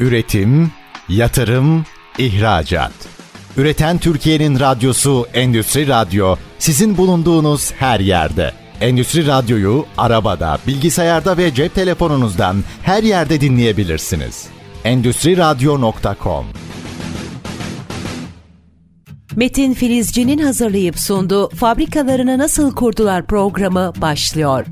Üretim, yatırım, ihracat. Üreten Türkiye'nin radyosu Endüstri Radyo sizin bulunduğunuz her yerde. Endüstri Radyo'yu arabada, bilgisayarda ve cep telefonunuzdan her yerde dinleyebilirsiniz. Endüstriradyo.com Metin Filizci'nin hazırlayıp sunduğu Fabrikalarını Nasıl Kurdular programı başlıyor.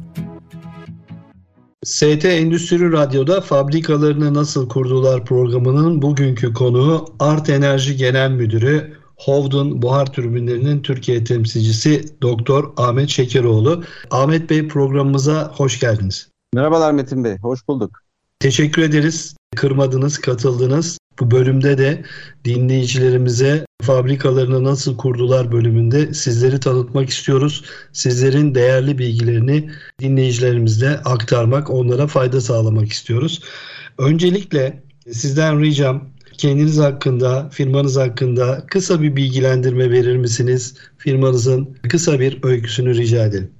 ST Endüstri Radyo'da fabrikalarını nasıl kurdular programının bugünkü konuğu Art Enerji Genel Müdürü Hovdun Buhar Türbinlerinin Türkiye temsilcisi Doktor Ahmet Şekeroğlu. Ahmet Bey programımıza hoş geldiniz. Merhabalar Metin Bey, hoş bulduk. Teşekkür ederiz. Kırmadınız, katıldınız. Bu bölümde de dinleyicilerimize fabrikalarını nasıl kurdular bölümünde sizleri tanıtmak istiyoruz. Sizlerin değerli bilgilerini dinleyicilerimizle aktarmak, onlara fayda sağlamak istiyoruz. Öncelikle sizden ricam kendiniz hakkında, firmanız hakkında kısa bir bilgilendirme verir misiniz? Firmanızın kısa bir öyküsünü rica edelim.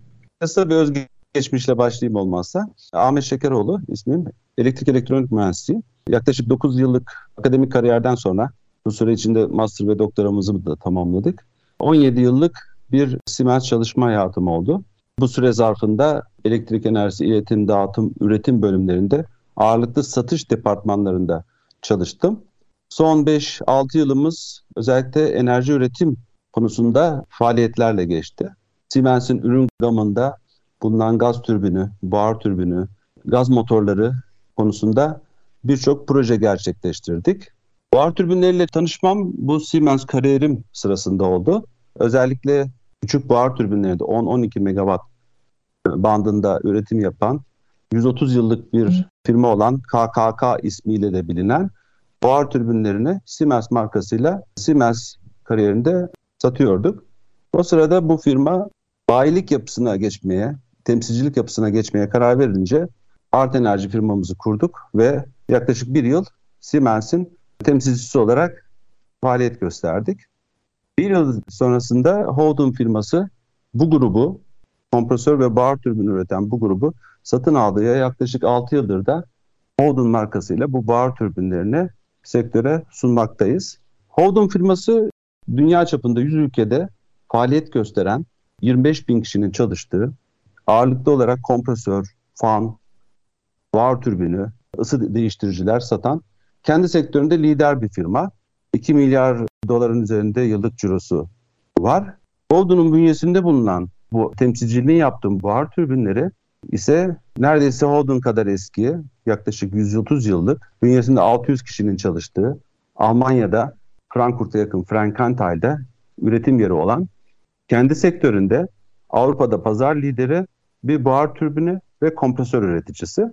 Kısa bir özgeçmişle başlayayım olmazsa. Ahmet Şekeroğlu ismim. Elektrik elektronik mühendisiyim. Yaklaşık 9 yıllık akademik kariyerden sonra bu süre içinde master ve doktoramızı da tamamladık. 17 yıllık bir Siemens çalışma hayatım oldu. Bu süre zarfında elektrik enerjisi, iletim, dağıtım, üretim bölümlerinde ağırlıklı satış departmanlarında çalıştım. Son 5-6 yılımız özellikle enerji üretim konusunda faaliyetlerle geçti. Siemens'in ürün gamında bulunan gaz türbünü, buhar türbünü, gaz motorları konusunda birçok proje gerçekleştirdik. Buhar türbinleriyle tanışmam bu Siemens kariyerim sırasında oldu. Özellikle küçük buhar türbinlerinde 10-12 megawatt bandında üretim yapan 130 yıllık bir firma olan KKK ismiyle de bilinen buhar türbinlerini Siemens markasıyla Siemens kariyerinde satıyorduk. O sırada bu firma bayilik yapısına geçmeye, temsilcilik yapısına geçmeye karar verince Art Enerji firmamızı kurduk ve yaklaşık bir yıl Siemens'in temsilcisi olarak faaliyet gösterdik. Bir yıl sonrasında Howden firması bu grubu, kompresör ve buhar türbini üreten bu grubu satın aldığı yaklaşık 6 yıldır da Howden markasıyla bu buhar türbinlerini sektöre sunmaktayız. Howden firması dünya çapında 100 ülkede faaliyet gösteren 25 bin kişinin çalıştığı ağırlıklı olarak kompresör, fan, buhar türbini, ısı değiştiriciler satan kendi sektöründe lider bir firma. 2 milyar doların üzerinde yıllık cirosu var. Howden'un bünyesinde bulunan bu temsilciliğini yaptığım buhar türbinleri ise neredeyse Howden kadar eski, yaklaşık 130 yıllık, bünyesinde 600 kişinin çalıştığı, Almanya'da Frankfurt'a yakın Frankentheil'de üretim yeri olan, kendi sektöründe Avrupa'da pazar lideri bir buhar türbini ve kompresör üreticisi.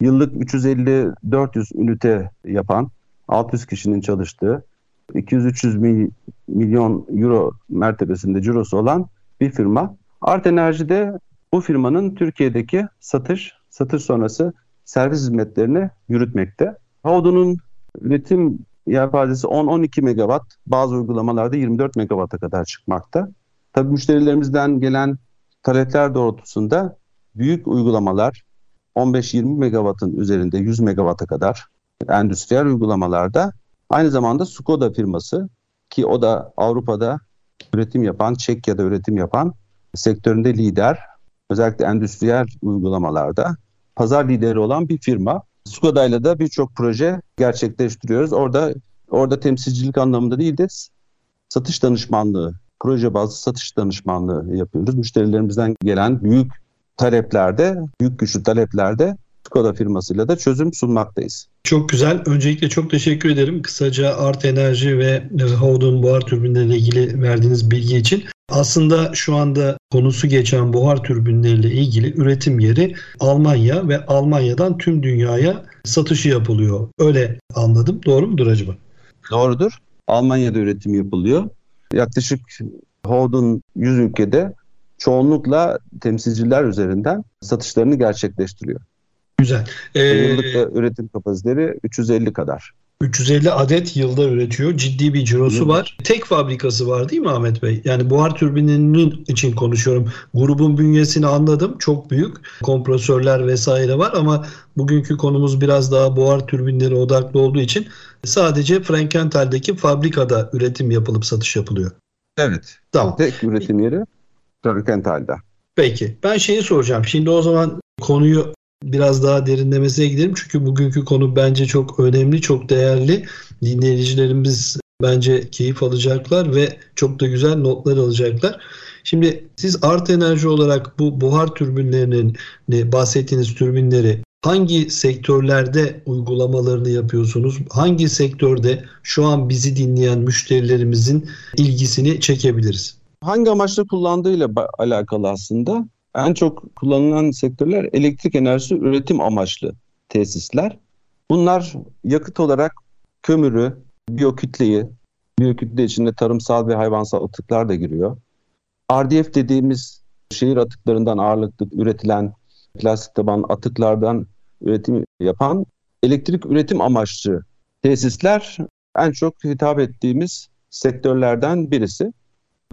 Yıllık 350-400 ünite yapan, 600 kişinin çalıştığı, 200-300 milyon euro mertebesinde cirosu olan bir firma. Art Enerji'de bu firmanın Türkiye'deki satış, satış sonrası servis hizmetlerini yürütmekte. Howden'un üretim yelpazesi 10-12 megawatt, bazı uygulamalarda 24 megawatt'a kadar çıkmakta. Tabii müşterilerimizden gelen talepler doğrultusunda büyük uygulamalar 15-20 megawattın üzerinde 100 megawatt'a kadar endüstriyel uygulamalarda aynı zamanda Skoda firması ki o da Avrupa'da üretim yapan, Çekya'da üretim yapan sektöründe lider özellikle endüstriyel uygulamalarda pazar lideri olan bir firma. Skoda ile de birçok proje gerçekleştiriyoruz. Orada orada temsilcilik anlamında değil de satış danışmanlığı, proje bazlı satış danışmanlığı yapıyoruz. Müşterilerimizden gelen büyük taleplerde, büyük güçlü taleplerde Skoda firmasıyla da çözüm sunmaktayız. Çok güzel. Öncelikle çok teşekkür ederim. Kısaca Art Enerji ve Howden buhar türbinleriyle ilgili verdiğiniz bilgi için. Aslında şu anda konusu geçen buhar türbinleriyle ilgili üretim yeri Almanya ve Almanya'dan tüm dünyaya satışı yapılıyor. Öyle anladım. Doğru mudur acaba? Doğrudur. Almanya'da üretim yapılıyor. Yaklaşık Howden 100 ülkede çoğunlukla temsilciler üzerinden satışlarını gerçekleştiriyor. Güzel. Ee, Yıllık üretim kapasiteleri 350 kadar. 350 adet yılda üretiyor. Ciddi bir cirosu var. Tek fabrikası var değil mi Ahmet Bey? Yani buhar türbininin için konuşuyorum. Grubun bünyesini anladım. Çok büyük. Kompresörler vesaire var ama bugünkü konumuz biraz daha buhar türbinleri odaklı olduğu için sadece Frankenthal'deki fabrikada üretim yapılıp satış yapılıyor. Evet. Tamam. Tek üretim yeri Frankenthal'da. Peki. Ben şeyi soracağım. Şimdi o zaman konuyu biraz daha derinlemesine gidelim. Çünkü bugünkü konu bence çok önemli, çok değerli. Dinleyicilerimiz bence keyif alacaklar ve çok da güzel notlar alacaklar. Şimdi siz art enerji olarak bu buhar türbinlerinin bahsettiğiniz türbinleri hangi sektörlerde uygulamalarını yapıyorsunuz? Hangi sektörde şu an bizi dinleyen müşterilerimizin ilgisini çekebiliriz? Hangi amaçla kullandığıyla alakalı aslında. En çok kullanılan sektörler elektrik enerjisi üretim amaçlı tesisler. Bunlar yakıt olarak kömürü, biyokütleyi, biyokütle içinde tarımsal ve hayvansal atıklar da giriyor. RDF dediğimiz şehir atıklarından ağırlıklı üretilen plastik taban atıklardan üretim yapan elektrik üretim amaçlı tesisler en çok hitap ettiğimiz sektörlerden birisi.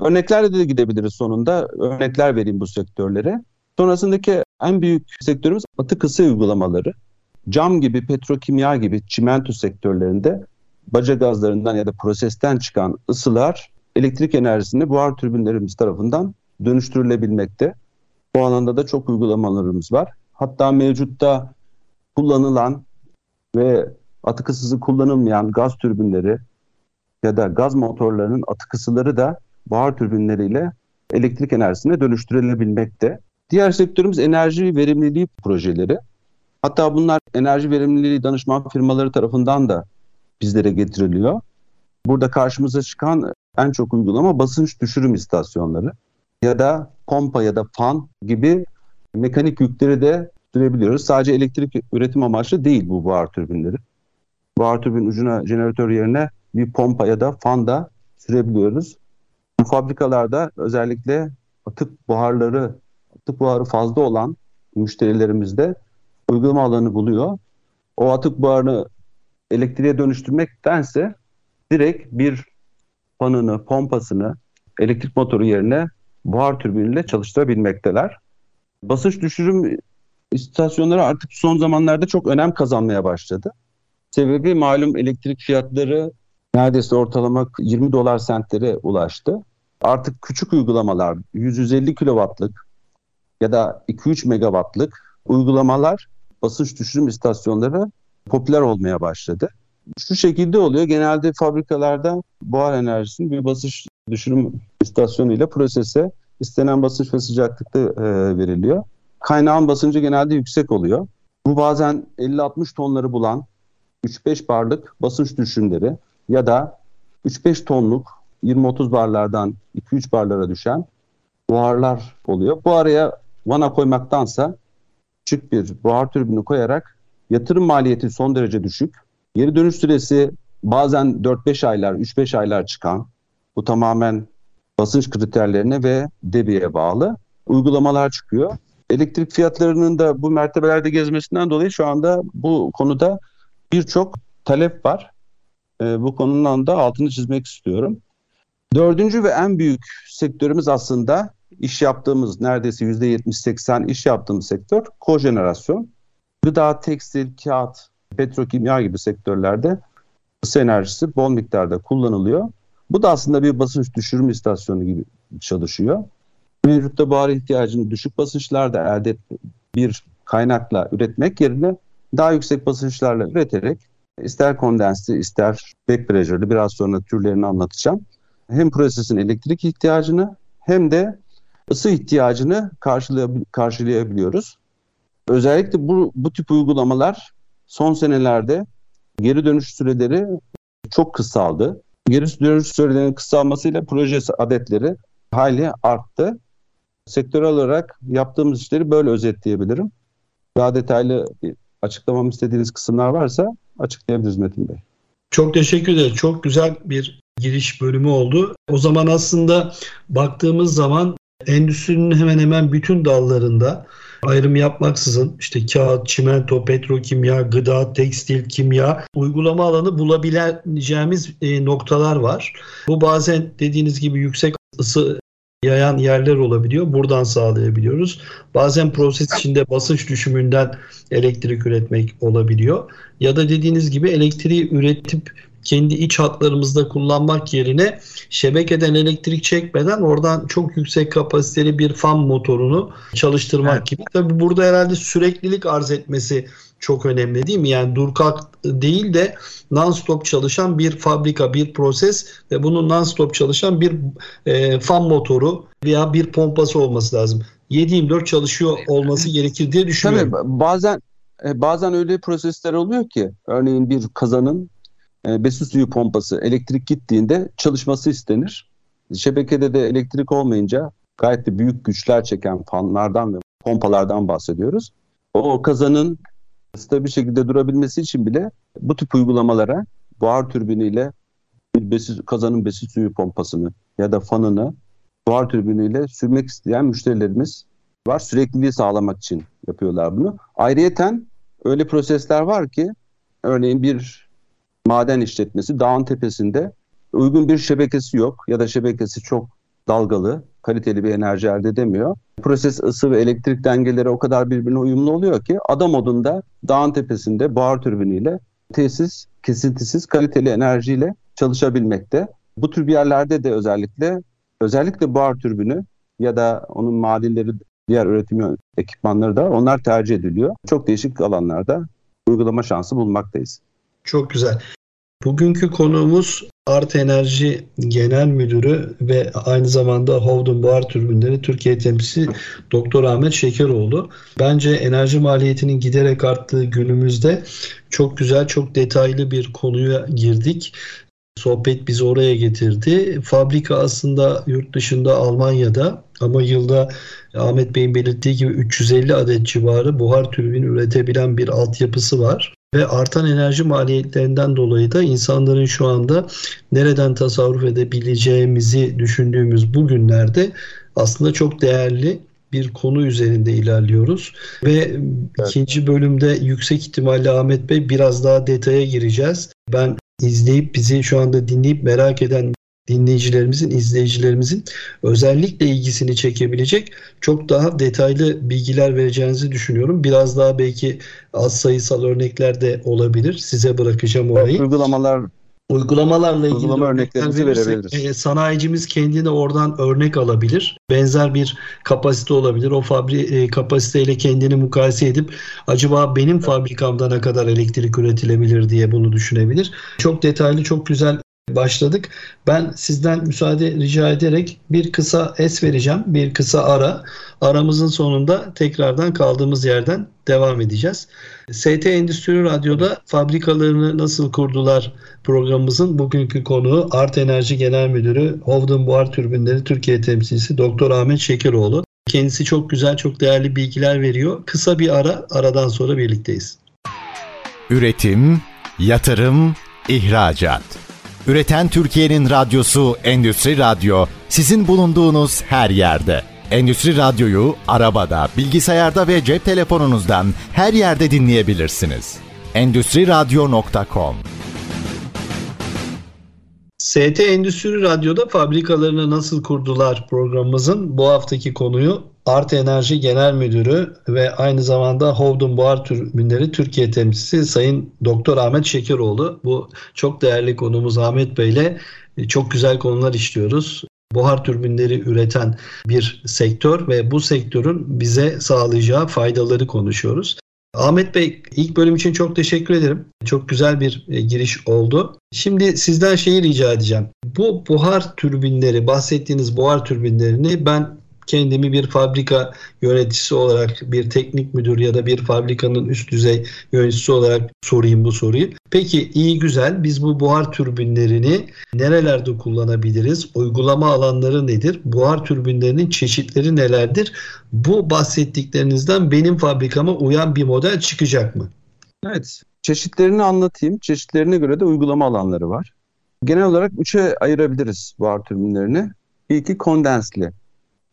Örneklerle de gidebiliriz sonunda. Örnekler vereyim bu sektörlere. Sonrasındaki en büyük sektörümüz atık ısı uygulamaları. Cam gibi, petrokimya gibi çimento sektörlerinde baca gazlarından ya da prosesten çıkan ısılar elektrik enerjisini buhar türbinlerimiz tarafından dönüştürülebilmekte. Bu alanda da çok uygulamalarımız var. Hatta mevcutta kullanılan ve atık ısısı kullanılmayan gaz türbinleri ya da gaz motorlarının atık ısıları da buhar türbinleriyle elektrik enerjisine dönüştürülebilmekte. Diğer sektörümüz enerji verimliliği projeleri. Hatta bunlar enerji verimliliği danışman firmaları tarafından da bizlere getiriliyor. Burada karşımıza çıkan en çok uygulama basınç düşürüm istasyonları ya da pompa ya da fan gibi mekanik yükleri de sürebiliyoruz. Sadece elektrik üretim amaçlı değil bu buhar türbinleri. Buhar türbin ucuna jeneratör yerine bir pompa ya da fan da sürebiliyoruz. Bu fabrikalarda özellikle atık buharları, atık buharı fazla olan müşterilerimizde uygulama alanı buluyor. O atık buharını elektriğe dönüştürmektense direkt bir fanını, pompasını elektrik motoru yerine buhar türbiniyle çalıştırabilmekteler. Basınç düşürüm istasyonları artık son zamanlarda çok önem kazanmaya başladı. Sebebi malum elektrik fiyatları neredeyse ortalama 20 dolar sentlere ulaştı. Artık küçük uygulamalar 150 kilowattlık ya da 2-3 megawattlık uygulamalar basınç düşürüm istasyonları popüler olmaya başladı. Şu şekilde oluyor. Genelde fabrikalarda buhar enerjisinin bir basınç düşürüm istasyonu ile prosese istenen basınç ve sıcaklıkta e, veriliyor. Kaynağın basıncı genelde yüksek oluyor. Bu bazen 50-60 tonları bulan 3-5 barlık basınç düşümleri ya da 3-5 tonluk 20-30 barlardan 2-3 barlara düşen buharlar oluyor. Bu araya vana koymaktansa küçük bir buhar türbini koyarak yatırım maliyeti son derece düşük. Geri dönüş süresi bazen 4-5 aylar, 3-5 aylar çıkan bu tamamen basınç kriterlerine ve debiye bağlı uygulamalar çıkıyor. Elektrik fiyatlarının da bu mertebelerde gezmesinden dolayı şu anda bu konuda birçok talep var. E, bu konunun da altını çizmek istiyorum. Dördüncü ve en büyük sektörümüz aslında iş yaptığımız neredeyse %70-80 iş yaptığımız sektör kojenerasyon. Gıda, tekstil, kağıt, petrokimya gibi sektörlerde ısı enerjisi bol miktarda kullanılıyor. Bu da aslında bir basınç düşürme istasyonu gibi çalışıyor. Mevcutta buhar ihtiyacını düşük basınçlarda elde bir kaynakla üretmek yerine daha yüksek basınçlarla üreterek ister kondensli ister backpressure'lı biraz sonra türlerini anlatacağım. Hem prosesin elektrik ihtiyacını hem de ısı ihtiyacını karşılayabiliyoruz. Özellikle bu, bu tip uygulamalar son senelerde geri dönüş süreleri çok kısaldı. Geri dönüş sürelerinin kısalmasıyla proje adetleri hali arttı. Sektörel olarak yaptığımız işleri böyle özetleyebilirim. Daha detaylı açıklamam istediğiniz kısımlar varsa açıklayabiliriz Metin Bey. Çok teşekkür ederim. Çok güzel bir giriş bölümü oldu. O zaman aslında baktığımız zaman endüstrinin hemen hemen bütün dallarında ayrım yapmaksızın işte kağıt, çimento, petrokimya, gıda, tekstil, kimya uygulama alanı bulabileceğimiz e, noktalar var. Bu bazen dediğiniz gibi yüksek ısı yayan yerler olabiliyor. Buradan sağlayabiliyoruz. Bazen proses içinde basınç düşümünden elektrik üretmek olabiliyor. Ya da dediğiniz gibi elektriği üretip kendi iç hatlarımızda kullanmak yerine şebekeden elektrik çekmeden oradan çok yüksek kapasiteli bir fan motorunu çalıştırmak evet. gibi. Tabii burada herhalde süreklilik arz etmesi çok önemli değil mi? Yani durkak değil de non-stop çalışan bir fabrika, bir proses ve bunun non-stop çalışan bir e, fan motoru veya bir pompası olması lazım. 7-24 çalışıyor olması gerekir diye düşünüyorum. Tabii bazen e, bazen öyle prosesler oluyor ki örneğin bir kazanın e, besin suyu pompası elektrik gittiğinde çalışması istenir. Şebekede de elektrik olmayınca gayet de büyük güçler çeken fanlardan ve pompalardan bahsediyoruz. O kazanın stabil şekilde durabilmesi için bile bu tip uygulamalara buhar türbiniyle bir besin, kazanın besin suyu pompasını ya da fanını buhar türbiniyle sürmek isteyen müşterilerimiz var. Sürekliliği sağlamak için yapıyorlar bunu. Ayrıyeten öyle prosesler var ki örneğin bir maden işletmesi dağın tepesinde uygun bir şebekesi yok ya da şebekesi çok dalgalı, kaliteli bir enerji elde edemiyor. Proses ısı ve elektrik dengeleri o kadar birbirine uyumlu oluyor ki ada modunda dağın tepesinde buhar türbiniyle tesis kesintisiz kaliteli enerjiyle çalışabilmekte. Bu tür bir yerlerde de özellikle özellikle buhar türbünü ya da onun madilleri diğer üretim ekipmanları da onlar tercih ediliyor. Çok değişik alanlarda uygulama şansı bulmaktayız. Çok güzel. Bugünkü konuğumuz Art Enerji Genel Müdürü ve aynı zamanda Hovdun Buhar Türbinleri Türkiye temsilcisi Doktor Ahmet Şekeroğlu. Bence enerji maliyetinin giderek arttığı günümüzde çok güzel, çok detaylı bir konuya girdik. Sohbet bizi oraya getirdi. Fabrika aslında yurt dışında Almanya'da ama yılda Ahmet Bey'in belirttiği gibi 350 adet civarı buhar türbin üretebilen bir altyapısı var. Ve artan enerji maliyetlerinden dolayı da insanların şu anda nereden tasarruf edebileceğimizi düşündüğümüz bu günlerde aslında çok değerli bir konu üzerinde ilerliyoruz. Ve evet. ikinci bölümde yüksek ihtimalle Ahmet Bey biraz daha detaya gireceğiz. Ben izleyip bizi şu anda dinleyip merak eden dinleyicilerimizin, izleyicilerimizin özellikle ilgisini çekebilecek çok daha detaylı bilgiler vereceğinizi düşünüyorum. Biraz daha belki az sayısal örnekler de olabilir. Size bırakacağım orayı. Uygulamalar Uygulamalarla ilgili Uygulama örneklerimizi verebiliriz. E, sanayicimiz kendine oradan örnek alabilir. Benzer bir kapasite olabilir. O fabri e, kapasiteyle kendini mukayese edip acaba benim fabrikamda ne kadar elektrik üretilebilir diye bunu düşünebilir. Çok detaylı, çok güzel başladık. Ben sizden müsaade rica ederek bir kısa es vereceğim. Bir kısa ara. Aramızın sonunda tekrardan kaldığımız yerden devam edeceğiz. ST Endüstri Radyo'da fabrikalarını nasıl kurdular programımızın bugünkü konuğu Art Enerji Genel Müdürü Hovden Buhar Türbinleri Türkiye temsilcisi Doktor Ahmet Şekeroğlu. Kendisi çok güzel, çok değerli bilgiler veriyor. Kısa bir ara, aradan sonra birlikteyiz. Üretim, yatırım, ihracat. Üreten Türkiye'nin radyosu Endüstri Radyo sizin bulunduğunuz her yerde. Endüstri Radyo'yu arabada, bilgisayarda ve cep telefonunuzdan her yerde dinleyebilirsiniz. Endüstri Radyo.com ST Endüstri Radyo'da fabrikalarını nasıl kurdular programımızın bu haftaki konuyu Art Enerji Genel Müdürü ve aynı zamanda Hovdun Buhar Türbinleri Türkiye temsilcisi Sayın Doktor Ahmet Şekeroğlu. Bu çok değerli konumuz Ahmet Bey ile çok güzel konular işliyoruz. Buhar türbinleri üreten bir sektör ve bu sektörün bize sağlayacağı faydaları konuşuyoruz. Ahmet Bey ilk bölüm için çok teşekkür ederim. Çok güzel bir e, giriş oldu. Şimdi sizden şeyi rica edeceğim. Bu buhar türbinleri, bahsettiğiniz buhar türbinlerini ben kendimi bir fabrika yöneticisi olarak bir teknik müdür ya da bir fabrikanın üst düzey yöneticisi olarak sorayım bu soruyu. Peki iyi güzel biz bu buhar türbinlerini nerelerde kullanabiliriz? Uygulama alanları nedir? Buhar türbinlerinin çeşitleri nelerdir? Bu bahsettiklerinizden benim fabrikama uyan bir model çıkacak mı? Evet. Çeşitlerini anlatayım. Çeşitlerine göre de uygulama alanları var. Genel olarak üçe ayırabiliriz buhar türbinlerini. İlki kondensli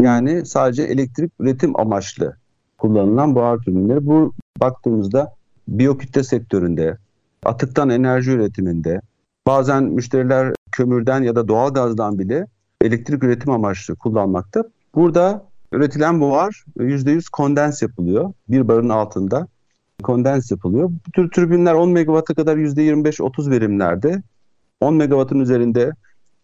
yani sadece elektrik üretim amaçlı kullanılan buhar türbinleri. Bu baktığımızda biyokütle sektöründe, atıktan enerji üretiminde, bazen müşteriler kömürden ya da doğal gazdan bile elektrik üretim amaçlı kullanmakta. Burada üretilen buhar %100 kondens yapılıyor. Bir barın altında kondens yapılıyor. Bu tür türbinler 10 megawatt'a kadar %25-30 verimlerde, 10 megawattın üzerinde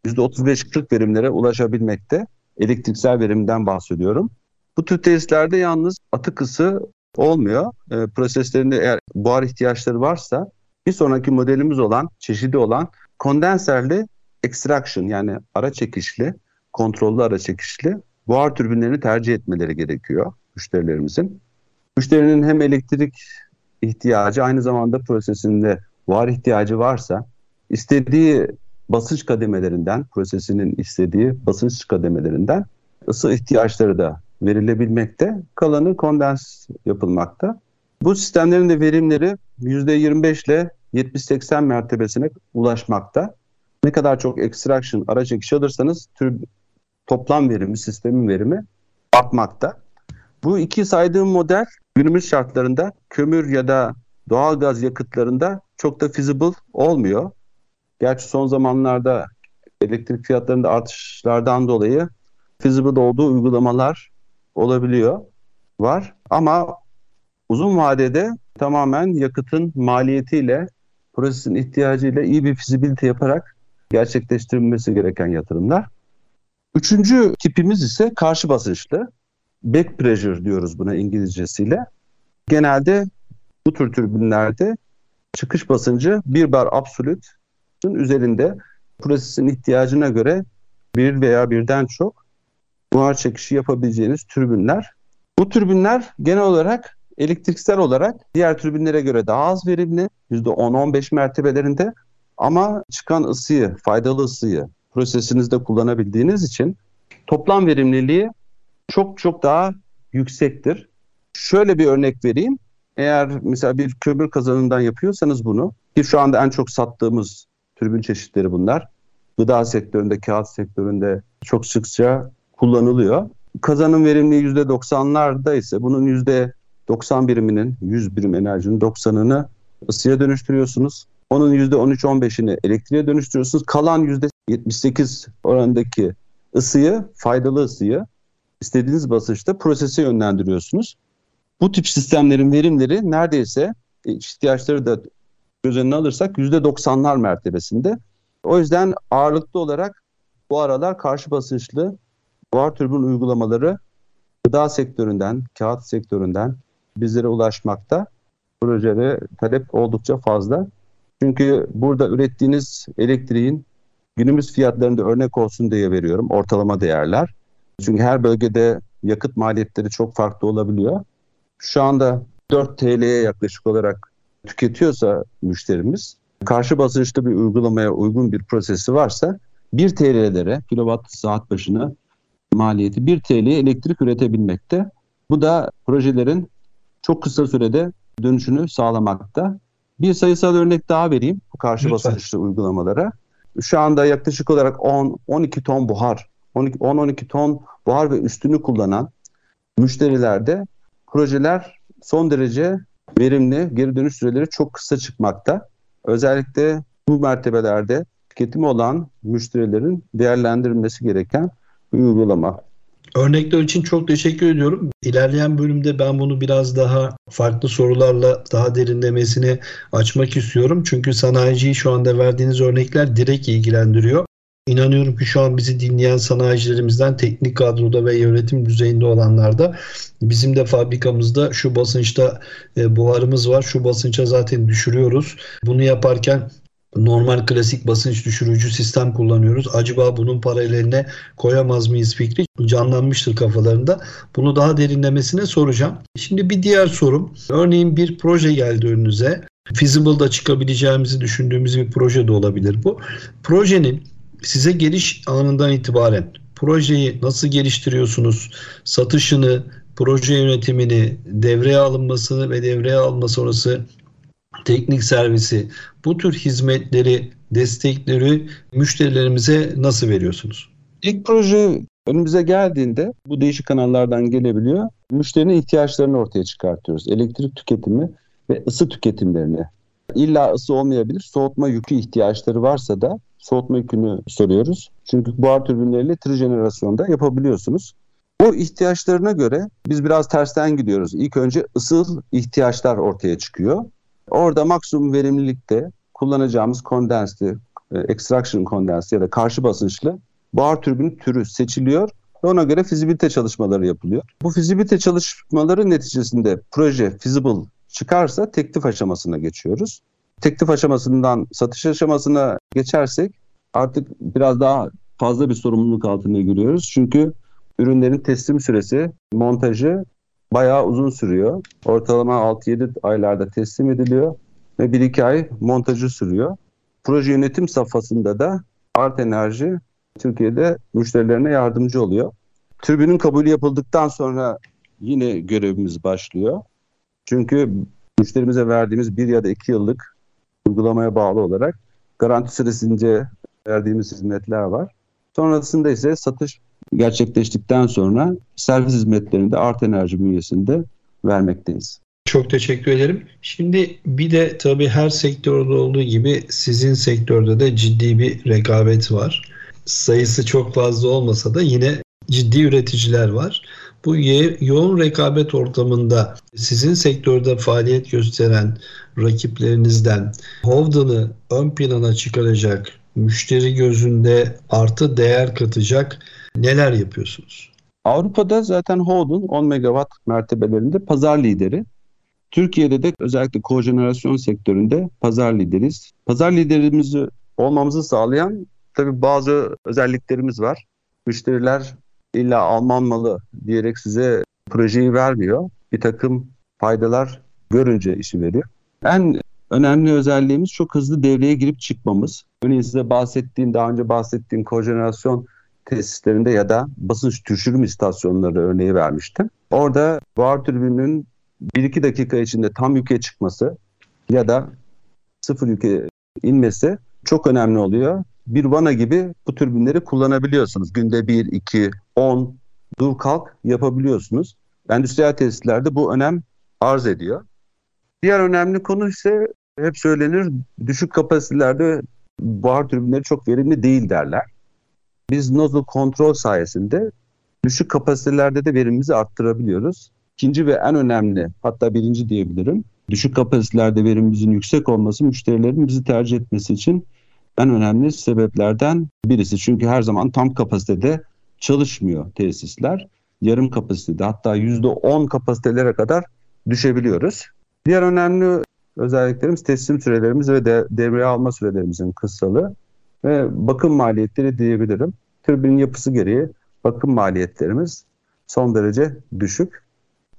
%35-40 verimlere ulaşabilmekte. Elektriksel verimden bahsediyorum. Bu tür tesislerde yalnız atık ısı olmuyor. E, proseslerinde eğer buhar ihtiyaçları varsa bir sonraki modelimiz olan, çeşidi olan kondenserli extraction yani ara çekişli, kontrollü ara çekişli buhar türbinlerini tercih etmeleri gerekiyor müşterilerimizin. Müşterinin hem elektrik ihtiyacı aynı zamanda prosesinde buhar ihtiyacı varsa istediği basınç kademelerinden, prosesinin istediği basınç kademelerinden ısı ihtiyaçları da verilebilmekte. Kalanı kondens yapılmakta. Bu sistemlerin de verimleri %25 ile 70-80 mertebesine ulaşmakta. Ne kadar çok extraction, ara çekiş alırsanız tür, toplam verimi, sistemin verimi artmakta. Bu iki saydığım model günümüz şartlarında kömür ya da doğal gaz yakıtlarında çok da feasible olmuyor. Gerçi son zamanlarda elektrik fiyatlarında artışlardan dolayı feasible olduğu uygulamalar olabiliyor, var. Ama uzun vadede tamamen yakıtın maliyetiyle, prosesin ihtiyacıyla iyi bir fizibilite yaparak gerçekleştirilmesi gereken yatırımlar. Üçüncü tipimiz ise karşı basınçlı. Back pressure diyoruz buna İngilizcesiyle. Genelde bu tür türbinlerde çıkış basıncı bir bar absolut üzerinde prosesin ihtiyacına göre bir veya birden çok buhar çekişi yapabileceğiniz türbinler. Bu türbinler genel olarak elektriksel olarak diğer türbinlere göre daha az verimli, %10-15 mertebelerinde ama çıkan ısıyı, faydalı ısıyı prosesinizde kullanabildiğiniz için toplam verimliliği çok çok daha yüksektir. Şöyle bir örnek vereyim. Eğer mesela bir kömür kazanından yapıyorsanız bunu ki şu anda en çok sattığımız türbin çeşitleri bunlar. Gıda sektöründe, kağıt sektöründe çok sıkça kullanılıyor. Kazanın verimliliği %90'larda ise bunun %90 biriminin, 100 birim enerjinin 90'ını ısıya dönüştürüyorsunuz. Onun %13-15'ini elektriğe dönüştürüyorsunuz. Kalan %78 oranındaki ısıyı, faydalı ısıyı istediğiniz basınçta prosese yönlendiriyorsunuz. Bu tip sistemlerin verimleri neredeyse ihtiyaçları da göz önüne alırsak %90'lar mertebesinde. O yüzden ağırlıklı olarak bu aralar karşı basınçlı buhar türbin uygulamaları gıda sektöründen, kağıt sektöründen bizlere ulaşmakta. Projede talep oldukça fazla. Çünkü burada ürettiğiniz elektriğin günümüz fiyatlarında örnek olsun diye veriyorum ortalama değerler. Çünkü her bölgede yakıt maliyetleri çok farklı olabiliyor. Şu anda 4 TL'ye yaklaşık olarak tüketiyorsa müşterimiz karşı basınçlı bir uygulamaya uygun bir prosesi varsa 1 TL'lere kilowatt saat başına maliyeti 1 TL'ye elektrik üretebilmekte. Bu da projelerin çok kısa sürede dönüşünü sağlamakta. Bir sayısal örnek daha vereyim bu karşı Lütfen. basınçlı uygulamalara. Şu anda yaklaşık olarak 10-12 ton buhar, 10-12 ton buhar ve üstünü kullanan müşterilerde projeler son derece verimli, geri dönüş süreleri çok kısa çıkmakta. Özellikle bu mertebelerde tüketimi olan müşterilerin değerlendirilmesi gereken bir uygulama. Örnekler için çok teşekkür ediyorum. İlerleyen bölümde ben bunu biraz daha farklı sorularla daha derinlemesine açmak istiyorum. Çünkü sanayiciyi şu anda verdiğiniz örnekler direkt ilgilendiriyor. İnanıyorum ki şu an bizi dinleyen sanayicilerimizden teknik kadroda ve yönetim düzeyinde olanlar da bizim de fabrikamızda şu basınçta e, buharımız var. Şu basınça zaten düşürüyoruz. Bunu yaparken normal klasik basınç düşürücü sistem kullanıyoruz. Acaba bunun paralelinde koyamaz mıyız fikri canlanmıştır kafalarında. Bunu daha derinlemesine soracağım. Şimdi bir diğer sorum. Örneğin bir proje geldi önünüze. Feasible'da çıkabileceğimizi düşündüğümüz bir proje de olabilir bu. Projenin size geliş anından itibaren projeyi nasıl geliştiriyorsunuz? Satışını, proje yönetimini, devreye alınmasını ve devreye alma sonrası teknik servisi bu tür hizmetleri, destekleri müşterilerimize nasıl veriyorsunuz? İlk proje önümüze geldiğinde bu değişik kanallardan gelebiliyor. müşterinin ihtiyaçlarını ortaya çıkartıyoruz. Elektrik tüketimi ve ısı tüketimlerini. İlla ısı olmayabilir. Soğutma yükü ihtiyaçları varsa da soğutma yükünü soruyoruz. Çünkü buhar türbinleriyle trijenerasyonda yapabiliyorsunuz. Bu ihtiyaçlarına göre biz biraz tersten gidiyoruz. İlk önce ısıl ihtiyaçlar ortaya çıkıyor. Orada maksimum verimlilikte kullanacağımız kondensli, e, extraction kondensli ya da karşı basınçlı buhar türbini türü seçiliyor ve ona göre fizibilite çalışmaları yapılıyor. Bu fizibilite çalışmaları neticesinde proje feasible çıkarsa teklif aşamasına geçiyoruz. Teklif aşamasından satış aşamasına geçersek artık biraz daha fazla bir sorumluluk altına giriyoruz. Çünkü ürünlerin teslim süresi, montajı bayağı uzun sürüyor. Ortalama 6-7 aylarda teslim ediliyor ve 1-2 ay montajı sürüyor. Proje yönetim safhasında da Art Enerji Türkiye'de müşterilerine yardımcı oluyor. Türbinin kabulü yapıldıktan sonra yine görevimiz başlıyor. Çünkü müşterimize verdiğimiz bir ya da iki yıllık uygulamaya bağlı olarak garanti süresince verdiğimiz hizmetler var. Sonrasında ise satış gerçekleştikten sonra servis hizmetlerini de Art Enerji bünyesinde vermekteyiz. Çok teşekkür ederim. Şimdi bir de tabii her sektörde olduğu gibi sizin sektörde de ciddi bir rekabet var. Sayısı çok fazla olmasa da yine ciddi üreticiler var. Bu yoğun rekabet ortamında sizin sektörde faaliyet gösteren rakiplerinizden Hovdan'ı ön plana çıkaracak, müşteri gözünde artı değer katacak neler yapıyorsunuz? Avrupa'da zaten Howden 10 megawatt mertebelerinde pazar lideri. Türkiye'de de özellikle kojenerasyon sektöründe pazar lideriz. Pazar liderimizi olmamızı sağlayan tabii bazı özelliklerimiz var. Müşteriler illa Alman malı diyerek size projeyi vermiyor. Bir takım faydalar görünce işi veriyor. En önemli özelliğimiz çok hızlı devreye girip çıkmamız. Örneğin size bahsettiğim, daha önce bahsettiğim kojenerasyon tesislerinde ya da basınç düşürüm istasyonları örneği vermiştim. Orada buhar türbünün 1-2 dakika içinde tam yüke çıkması ya da sıfır yüke inmesi çok önemli oluyor. Bir vana gibi bu türbinleri kullanabiliyorsunuz. Günde 1, 2, 10 dur kalk yapabiliyorsunuz. Endüstriyel tesislerde bu önem arz ediyor. Diğer önemli konu ise hep söylenir düşük kapasitelerde buhar türbinleri çok verimli değil derler. Biz nozzle kontrol sayesinde düşük kapasitelerde de verimimizi arttırabiliyoruz. İkinci ve en önemli hatta birinci diyebilirim. Düşük kapasitelerde verimimizin yüksek olması müşterilerin bizi tercih etmesi için en önemli sebeplerden birisi. Çünkü her zaman tam kapasitede çalışmıyor tesisler. Yarım kapasitede hatta %10 kapasitelere kadar düşebiliyoruz. Diğer önemli özelliklerimiz teslim sürelerimiz ve de, devreye alma sürelerimizin kısalığı ve bakım maliyetleri diyebilirim. Türbinin yapısı gereği bakım maliyetlerimiz son derece düşük.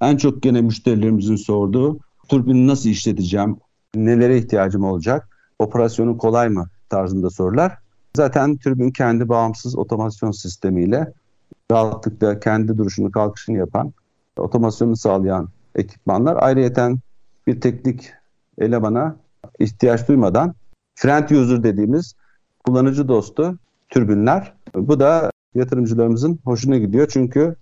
En çok gene müşterilerimizin sorduğu türbini nasıl işleteceğim, nelere ihtiyacım olacak, operasyonu kolay mı tarzında sorular. Zaten türbin kendi bağımsız otomasyon sistemiyle rahatlıkla kendi duruşunu kalkışını yapan, otomasyonu sağlayan ekipmanlar. Ayrıyeten bir teknik elemana ihtiyaç duymadan friend user dediğimiz kullanıcı dostu türbinler. Bu da yatırımcılarımızın hoşuna gidiyor çünkü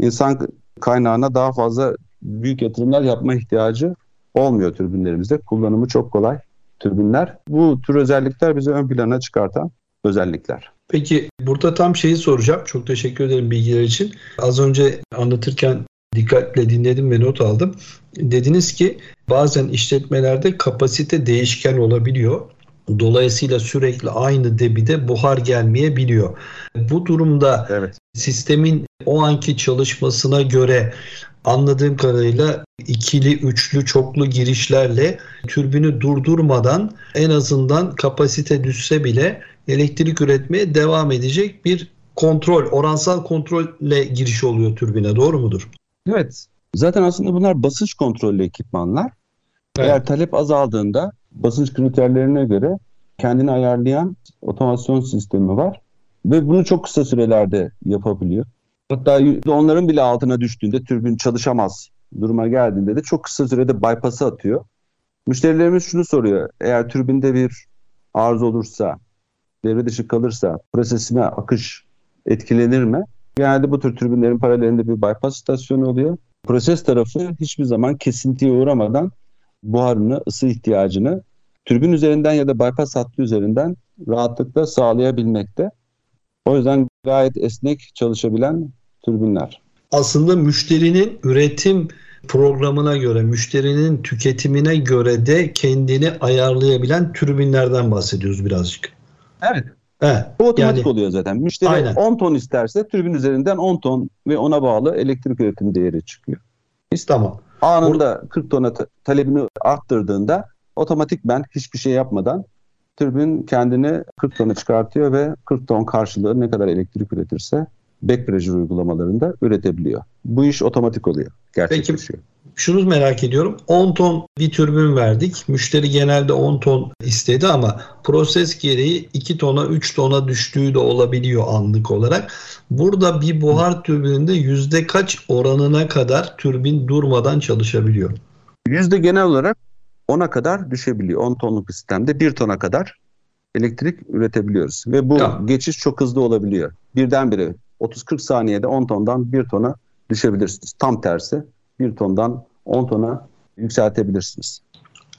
insan kaynağına daha fazla büyük yatırımlar yapma ihtiyacı olmuyor türbinlerimizde. Kullanımı çok kolay türbinler. Bu tür özellikler bizi ön plana çıkartan özellikler. Peki burada tam şeyi soracağım. Çok teşekkür ederim bilgiler için. Az önce anlatırken dikkatle dinledim ve not aldım. Dediniz ki bazen işletmelerde kapasite değişken olabiliyor. Dolayısıyla sürekli aynı debide buhar gelmeyebiliyor. Bu durumda evet. sistemin o anki çalışmasına göre anladığım kadarıyla ikili, üçlü, çoklu girişlerle türbünü durdurmadan en azından kapasite düşse bile elektrik üretmeye devam edecek bir kontrol, oransal kontrolle giriş oluyor türbine. Doğru mudur? Evet. Zaten aslında bunlar basınç kontrollü ekipmanlar. Evet. Eğer talep azaldığında basınç kriterlerine göre kendini ayarlayan otomasyon sistemi var. Ve bunu çok kısa sürelerde yapabiliyor. Hatta onların bile altına düştüğünde türbin çalışamaz duruma geldiğinde de çok kısa sürede bypass'ı atıyor. Müşterilerimiz şunu soruyor. Eğer türbinde bir arıza olursa, devre dışı kalırsa prosesine akış etkilenir mi? Genelde bu tür türbinlerin paralelinde bir bypass istasyonu oluyor. Proses tarafı hiçbir zaman kesintiye uğramadan buharını, ısı ihtiyacını türbin üzerinden ya da bypass hattı üzerinden rahatlıkla sağlayabilmekte. O yüzden gayet esnek çalışabilen türbinler. Aslında müşterinin üretim programına göre, müşterinin tüketimine göre de kendini ayarlayabilen türbinlerden bahsediyoruz birazcık. Evet. Evet. Bu otomatik yani, oluyor zaten. Müşteri aynen. 10 ton isterse türbin üzerinden 10 ton ve ona bağlı elektrik üretim değeri çıkıyor. Tamam. Anında 40 tona talebini arttırdığında otomatikmen hiçbir şey yapmadan türbin kendini 40 tona çıkartıyor ve 40 ton karşılığı ne kadar elektrik üretirse back pressure uygulamalarında üretebiliyor. Bu iş otomatik oluyor. Gerçekleşiyor. Peki şunu merak ediyorum. 10 ton bir türbün verdik. Müşteri genelde 10 ton istedi ama proses gereği 2 tona 3 tona düştüğü de olabiliyor anlık olarak. Burada bir buhar türbininde yüzde kaç oranına kadar türbin durmadan çalışabiliyor? Yüzde genel olarak 10'a kadar düşebiliyor. 10 tonluk sistemde 1 tona kadar elektrik üretebiliyoruz. Ve bu tamam. geçiş çok hızlı olabiliyor. Birdenbire 30-40 saniyede 10 tondan 1 tona düşebilirsiniz. Tam tersi 1 tondan 10 tona yükseltebilirsiniz.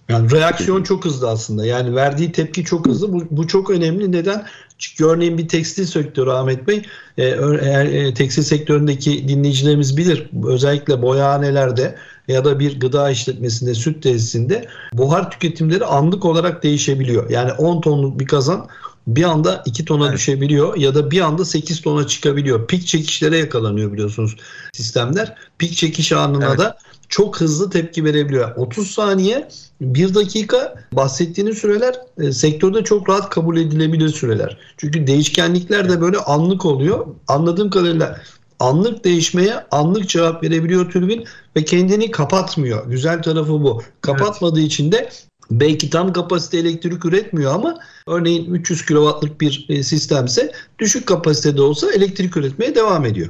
Yani reaksiyon çok hızlı aslında. Yani verdiği tepki çok hızlı. Bu, bu çok önemli. Neden? Çünkü örneğin bir tekstil sektörü Ahmet Bey, e, eğer e, tekstil sektöründeki dinleyicilerimiz bilir. Özellikle boyahanelerde ya da bir gıda işletmesinde, süt tesisinde buhar tüketimleri anlık olarak değişebiliyor. Yani 10 tonluk bir kazan bir anda 2 tona evet. düşebiliyor ya da bir anda 8 tona çıkabiliyor. Pik çekişlere yakalanıyor biliyorsunuz sistemler. Pik çekiş anına evet. da çok hızlı tepki verebiliyor. 30 saniye 1 dakika bahsettiğiniz süreler e, sektörde çok rahat kabul edilebilir süreler. Çünkü değişkenlikler de böyle anlık oluyor. Anladığım kadarıyla anlık değişmeye anlık cevap verebiliyor türbin ve kendini kapatmıyor. Güzel tarafı bu. Kapatmadığı evet. için de belki tam kapasite elektrik üretmiyor ama örneğin 300 kW'lık bir e, sistemse düşük kapasitede olsa elektrik üretmeye devam ediyor.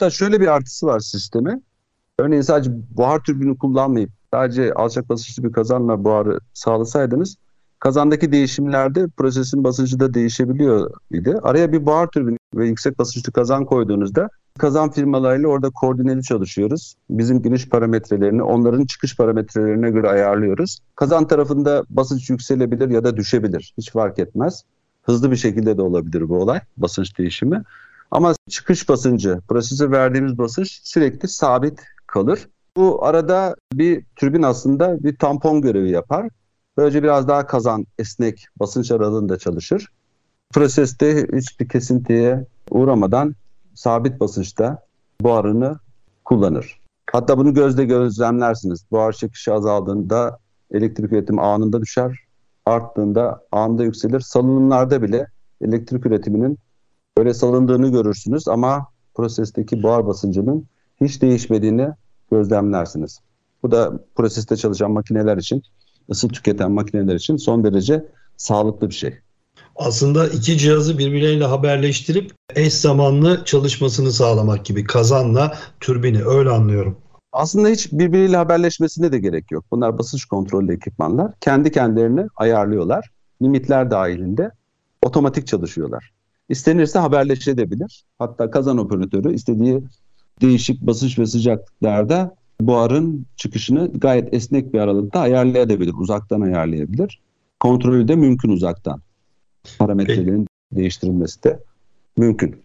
Da şöyle bir artısı var sisteme. Örneğin sadece buhar türbünü kullanmayıp sadece alçak basınçlı bir kazanla buharı sağlasaydınız kazandaki değişimlerde prosesin basıncı da değişebiliyor idi. Araya bir buhar türbünü ve yüksek basınçlı kazan koyduğunuzda kazan firmalarıyla orada koordineli çalışıyoruz. Bizim giriş parametrelerini onların çıkış parametrelerine göre ayarlıyoruz. Kazan tarafında basınç yükselebilir ya da düşebilir. Hiç fark etmez. Hızlı bir şekilde de olabilir bu olay, basınç değişimi. Ama çıkış basıncı, prosese verdiğimiz basınç sürekli sabit kalır. Bu arada bir türbin aslında bir tampon görevi yapar. Böylece biraz daha kazan, esnek, basınç aralığında çalışır. Proseste hiçbir kesintiye uğramadan sabit basınçta buharını kullanır. Hatta bunu gözle gözlemlersiniz. Buhar çekişi azaldığında elektrik üretimi anında düşer. Arttığında anında yükselir. Salınımlarda bile elektrik üretiminin öyle salındığını görürsünüz ama prosesteki buhar basıncının hiç değişmediğini gözlemlersiniz. Bu da proseste çalışan makineler için, ısı tüketen makineler için son derece sağlıklı bir şey. Aslında iki cihazı birbirleriyle haberleştirip eş zamanlı çalışmasını sağlamak gibi kazanla türbini öyle anlıyorum. Aslında hiç birbiriyle haberleşmesine de gerek yok. Bunlar basınç kontrollü ekipmanlar. Kendi kendilerini ayarlıyorlar. Limitler dahilinde otomatik çalışıyorlar. İstenirse haberleşebilir. Hatta kazan operatörü istediği değişik basınç ve sıcaklıklarda buharın çıkışını gayet esnek bir aralıkta ayarlayabilir. Uzaktan ayarlayabilir. Kontrolü de mümkün uzaktan. Parametrelerin Peki. değiştirilmesi de mümkün.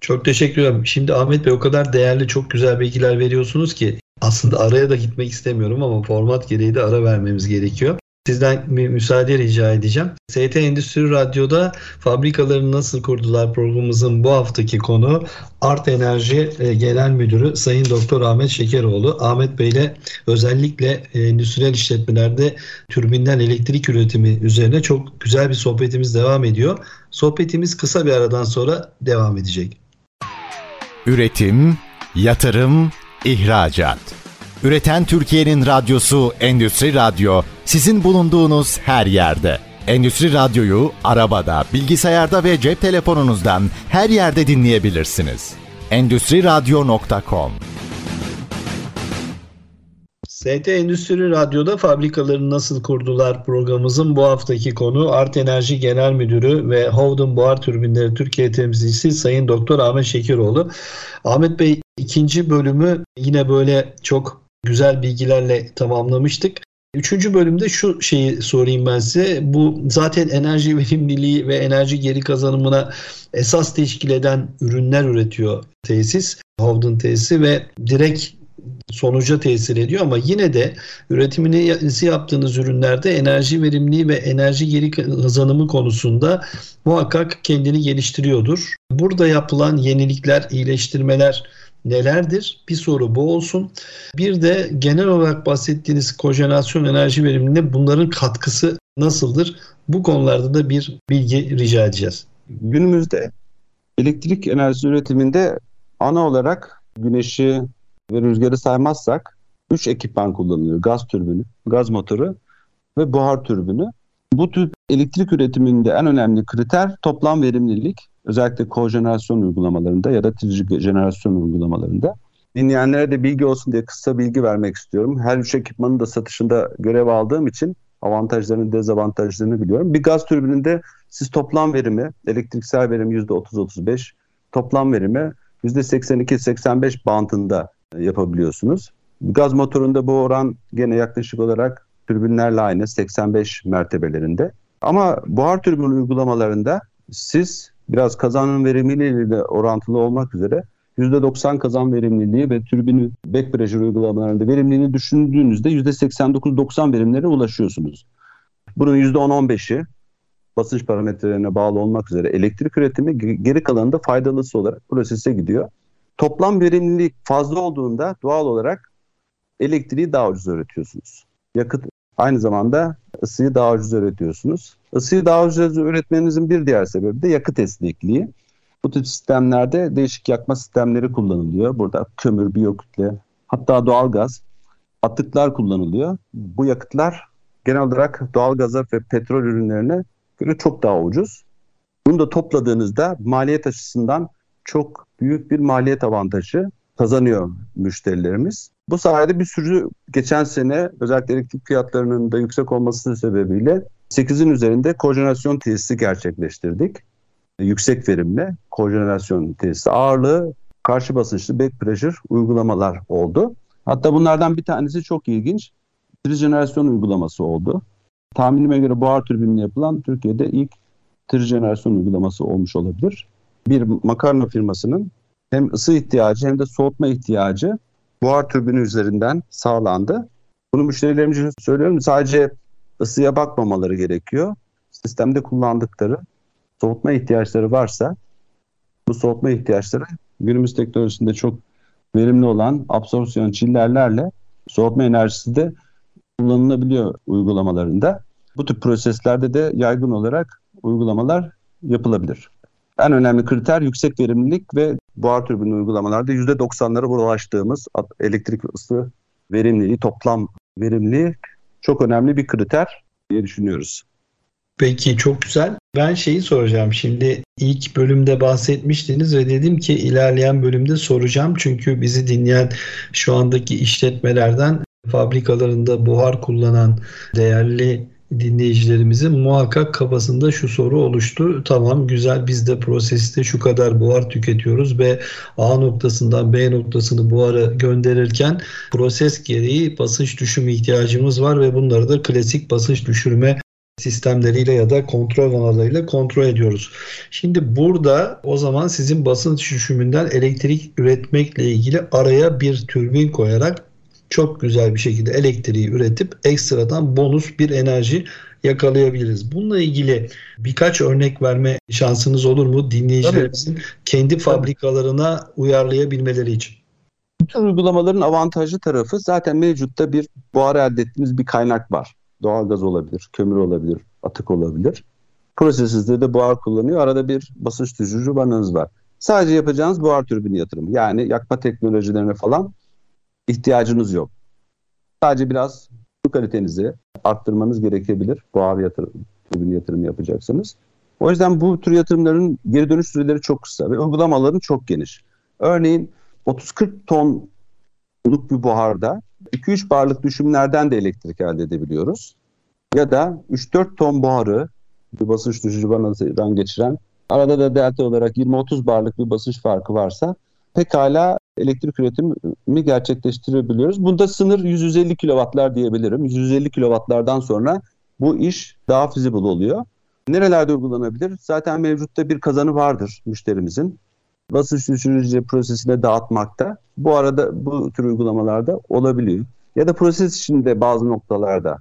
Çok teşekkür ederim. Şimdi Ahmet Bey o kadar değerli çok güzel bilgiler veriyorsunuz ki aslında araya da gitmek istemiyorum ama format gereği de ara vermemiz gerekiyor. Sizden bir müsaade rica edeceğim. ST Endüstri Radyo'da fabrikalarını nasıl kurdular programımızın bu haftaki konu Art Enerji e, Genel Müdürü Sayın Doktor Ahmet Şekeroğlu. Ahmet Bey ile özellikle e, endüstriyel işletmelerde türbinden elektrik üretimi üzerine çok güzel bir sohbetimiz devam ediyor. Sohbetimiz kısa bir aradan sonra devam edecek. Üretim, yatırım, ihracat. Üreten Türkiye'nin radyosu Endüstri Radyo sizin bulunduğunuz her yerde. Endüstri Radyo'yu arabada, bilgisayarda ve cep telefonunuzdan her yerde dinleyebilirsiniz. Endüstri Radyo.com ST Endüstri Radyo'da fabrikaları nasıl kurdular programımızın bu haftaki konu Art Enerji Genel Müdürü ve Howden Buhar Türbinleri Türkiye temsilcisi Sayın Doktor Ahmet Şekeroğlu. Ahmet Bey ikinci bölümü yine böyle çok güzel bilgilerle tamamlamıştık. Üçüncü bölümde şu şeyi sorayım ben size. Bu zaten enerji verimliliği ve enerji geri kazanımına esas teşkil eden ürünler üretiyor tesis. Howden tesisi ve direkt sonuca tesir ediyor ama yine de üretimini yaptığınız ürünlerde enerji verimliliği ve enerji geri kazanımı konusunda muhakkak kendini geliştiriyordur. Burada yapılan yenilikler, iyileştirmeler nelerdir? Bir soru bu olsun. Bir de genel olarak bahsettiğiniz kojenerasyon enerji verimliliğine bunların katkısı nasıldır? Bu konularda da bir bilgi rica edeceğiz. Günümüzde elektrik enerjisi üretiminde ana olarak güneşi ve rüzgarı saymazsak 3 ekipman kullanılıyor. Gaz türbünü, gaz motoru ve buhar türbünü. Bu tür elektrik üretiminde en önemli kriter toplam verimlilik. Özellikle kojenerasyon uygulamalarında ya da trijenerasyon uygulamalarında. Dinleyenlere de bilgi olsun diye kısa bilgi vermek istiyorum. Her üç ekipmanın da satışında görev aldığım için avantajlarını, dezavantajlarını biliyorum. Bir gaz türbininde siz toplam verimi, elektriksel verim %30-35, toplam verimi %82-85 bantında yapabiliyorsunuz. Gaz motorunda bu oran gene yaklaşık olarak türbinlerle aynı 85 mertebelerinde. Ama buhar türbin uygulamalarında siz biraz kazanın verimliliğiyle orantılı olmak üzere %90 kazan verimliliği ve türbinin back pressure uygulamalarında verimliliğini düşündüğünüzde %89-90 verimlere ulaşıyorsunuz. Bunun %10-15'i basınç parametrelerine bağlı olmak üzere elektrik üretimi geri kalanı da faydalısı olarak prosese gidiyor. Toplam verimlilik fazla olduğunda doğal olarak elektriği daha ucuz üretiyorsunuz. Yakıt aynı zamanda ısıyı daha ucuz üretiyorsunuz. Isıyı daha ucuz üretmenizin bir diğer sebebi de yakıt esnekliği. Bu tür sistemlerde değişik yakma sistemleri kullanılıyor. Burada kömür, biyokütle, hatta doğalgaz, atıklar kullanılıyor. Bu yakıtlar genel olarak doğalgaza ve petrol ürünlerine göre çok daha ucuz. Bunu da topladığınızda maliyet açısından çok büyük bir maliyet avantajı kazanıyor müşterilerimiz. Bu sayede bir sürü geçen sene özellikle elektrik fiyatlarının da yüksek olması sebebiyle 8'in üzerinde kojenerasyon tesisi gerçekleştirdik. Yüksek verimli kojenerasyon tesisi ağırlığı karşı basınçlı back pressure uygulamalar oldu. Hatta bunlardan bir tanesi çok ilginç. Trijenerasyon uygulaması oldu. Tahminime göre buhar türbinle yapılan Türkiye'de ilk trijenerasyon uygulaması olmuş olabilir bir makarna firmasının hem ısı ihtiyacı hem de soğutma ihtiyacı buhar türbini üzerinden sağlandı. Bunu müşterilerimiz için söylüyorum. Sadece ısıya bakmamaları gerekiyor. Sistemde kullandıkları soğutma ihtiyaçları varsa bu soğutma ihtiyaçları günümüz teknolojisinde çok verimli olan absorpsiyon çillerlerle soğutma enerjisi de kullanılabiliyor uygulamalarında. Bu tür proseslerde de yaygın olarak uygulamalar yapılabilir. En önemli kriter yüksek verimlilik ve buhar türbini uygulamalarda %90'lara ulaştığımız elektrik ısı verimliliği, toplam verimliliği çok önemli bir kriter diye düşünüyoruz. Peki çok güzel. Ben şeyi soracağım. Şimdi ilk bölümde bahsetmiştiniz ve dedim ki ilerleyen bölümde soracağım. Çünkü bizi dinleyen şu andaki işletmelerden fabrikalarında buhar kullanan değerli dinleyicilerimizin muhakkak kafasında şu soru oluştu. Tamam güzel biz de proseste şu kadar buhar tüketiyoruz ve A noktasından B noktasını buharı gönderirken proses gereği basınç düşümü ihtiyacımız var ve bunları da klasik basınç düşürme sistemleriyle ya da kontrol vanalarıyla kontrol ediyoruz. Şimdi burada o zaman sizin basınç düşümünden elektrik üretmekle ilgili araya bir türbin koyarak çok güzel bir şekilde elektriği üretip ekstradan bonus bir enerji yakalayabiliriz. Bununla ilgili birkaç örnek verme şansınız olur mu dinleyicilerimizin Tabii. kendi fabrikalarına uyarlayabilmeleri için? Bütün uygulamaların avantajlı tarafı zaten mevcutta bir buhar elde ettiğimiz bir kaynak var. Doğalgaz olabilir, kömür olabilir, atık olabilir. Prosesizde de buhar kullanıyor. Arada bir basınç düşürücü vananız var. Sadece yapacağınız buhar türbini yatırımı. Yani yakma teknolojilerine falan ihtiyacınız yok. Sadece biraz su kalitenizi arttırmanız gerekebilir. Yatırım, ürün yatırım yapacaksınız. O yüzden bu tür yatırımların geri dönüş süreleri çok kısa ve uygulamaların çok geniş. Örneğin 30-40 tonluk bir buharda 2-3 barlık düşümlerden de elektrik elde edebiliyoruz. Ya da 3-4 ton buharı bir basınç düşücü vanadan geçiren arada da delta olarak 20-30 barlık bir basınç farkı varsa pekala elektrik üretimi gerçekleştirebiliyoruz. Bunda sınır 150 kW'lar diyebilirim. 150 kW'lardan sonra bu iş daha feasible oluyor. Nerelerde uygulanabilir? Zaten mevcutta bir kazanı vardır müşterimizin. Basınç düşürücü prosesine dağıtmakta. Bu arada bu tür uygulamalarda olabiliyor. Ya da proses içinde bazı noktalarda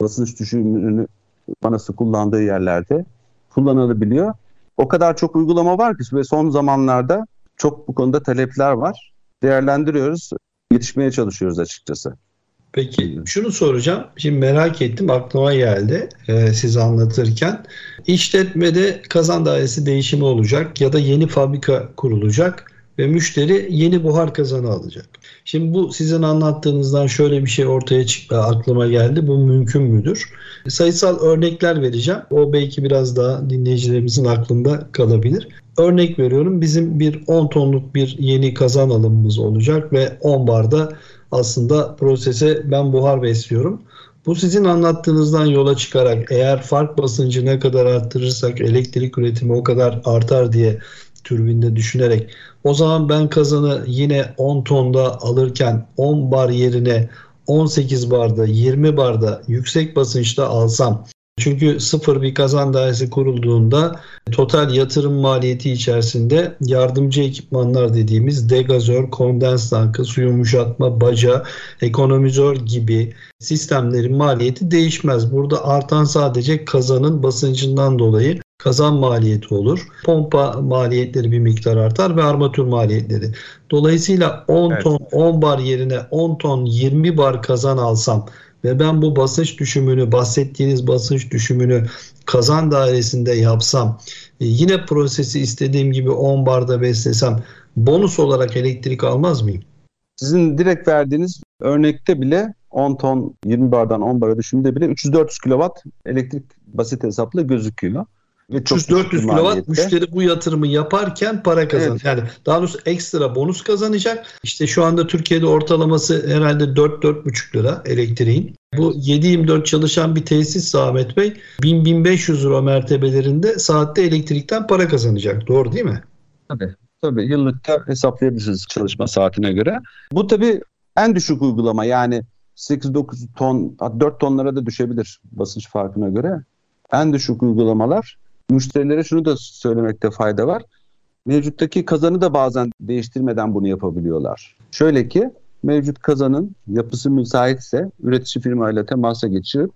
basınç düşürümünü manası kullandığı yerlerde kullanılabiliyor. O kadar çok uygulama var ki ve son zamanlarda çok bu konuda talepler var. Değerlendiriyoruz, yetişmeye çalışıyoruz açıkçası. Peki şunu soracağım. Şimdi merak ettim aklıma geldi e, siz anlatırken. İşletmede kazan dairesi değişimi olacak ya da yeni fabrika kurulacak ve müşteri yeni buhar kazanı alacak. Şimdi bu sizin anlattığınızdan şöyle bir şey ortaya çıktı aklıma geldi. Bu mümkün müdür? Sayısal örnekler vereceğim. O belki biraz daha dinleyicilerimizin aklında kalabilir. Örnek veriyorum bizim bir 10 tonluk bir yeni kazan alımımız olacak ve 10 barda aslında prosese ben buhar besliyorum. Bu sizin anlattığınızdan yola çıkarak eğer fark basıncı ne kadar arttırırsak elektrik üretimi o kadar artar diye türbinde düşünerek o zaman ben kazanı yine 10 tonda alırken 10 bar yerine 18 barda 20 barda yüksek basınçta alsam çünkü sıfır bir kazan dairesi kurulduğunda total yatırım maliyeti içerisinde yardımcı ekipmanlar dediğimiz degazör, kondens tankı, su yumuşatma, baca, ekonomizör gibi sistemlerin maliyeti değişmez. Burada artan sadece kazanın basıncından dolayı kazan maliyeti olur. Pompa maliyetleri bir miktar artar ve armatür maliyetleri. Dolayısıyla 10 evet. ton 10 bar yerine 10 ton 20 bar kazan alsam ve ben bu basınç düşümünü bahsettiğiniz basınç düşümünü kazan dairesinde yapsam e, yine prosesi istediğim gibi 10 barda beslesem bonus olarak elektrik almaz mıyım? Sizin direkt verdiğiniz örnekte bile 10 ton 20 bardan 10 bara düşümünde bile 300-400 kW elektrik basit hesapla gözüküyor. 300-400 kW müşteri bu yatırımı yaparken para kazanır. Evet. Yani daha doğrusu ekstra bonus kazanacak. İşte şu anda Türkiye'de ortalaması herhalde 4-4,5 lira elektriğin. Bu 7-24 çalışan bir tesis Ahmet Bey 1000-1500 euro mertebelerinde saatte elektrikten para kazanacak. Doğru değil mi? Tabii. Tabii yıllıkta hesaplayabilirsiniz çalışma saatine göre. Bu tabii en düşük uygulama yani 8-9 ton 4 tonlara da düşebilir basınç farkına göre. En düşük uygulamalar müşterilere şunu da söylemekte fayda var. Mevcuttaki kazanı da bazen değiştirmeden bunu yapabiliyorlar. Şöyle ki mevcut kazanın yapısı müsaitse üretici firmayla temasa geçirip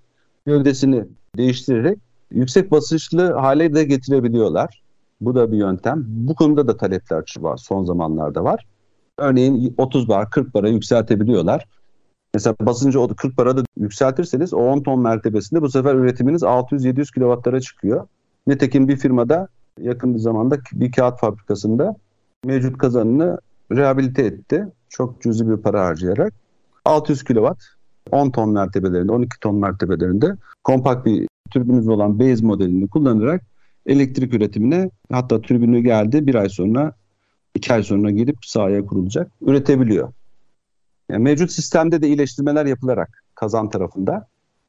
gövdesini değiştirerek yüksek basınçlı hale de getirebiliyorlar. Bu da bir yöntem. Bu konuda da talepler var son zamanlarda var. Örneğin 30 bar 40 bara yükseltebiliyorlar. Mesela basıncı 40 bara da yükseltirseniz o 10 ton mertebesinde bu sefer üretiminiz 600-700 kilowattlara çıkıyor. Nitekim bir firmada yakın bir zamanda bir kağıt fabrikasında mevcut kazanını rehabilite etti. Çok cüzi bir para harcayarak. 600 kW 10 ton mertebelerinde, 12 ton mertebelerinde kompakt bir türbünüz olan base modelini kullanarak elektrik üretimine hatta türbünü geldi bir ay sonra iki ay sonra girip sahaya kurulacak üretebiliyor. Yani mevcut sistemde de iyileştirmeler yapılarak kazan tarafında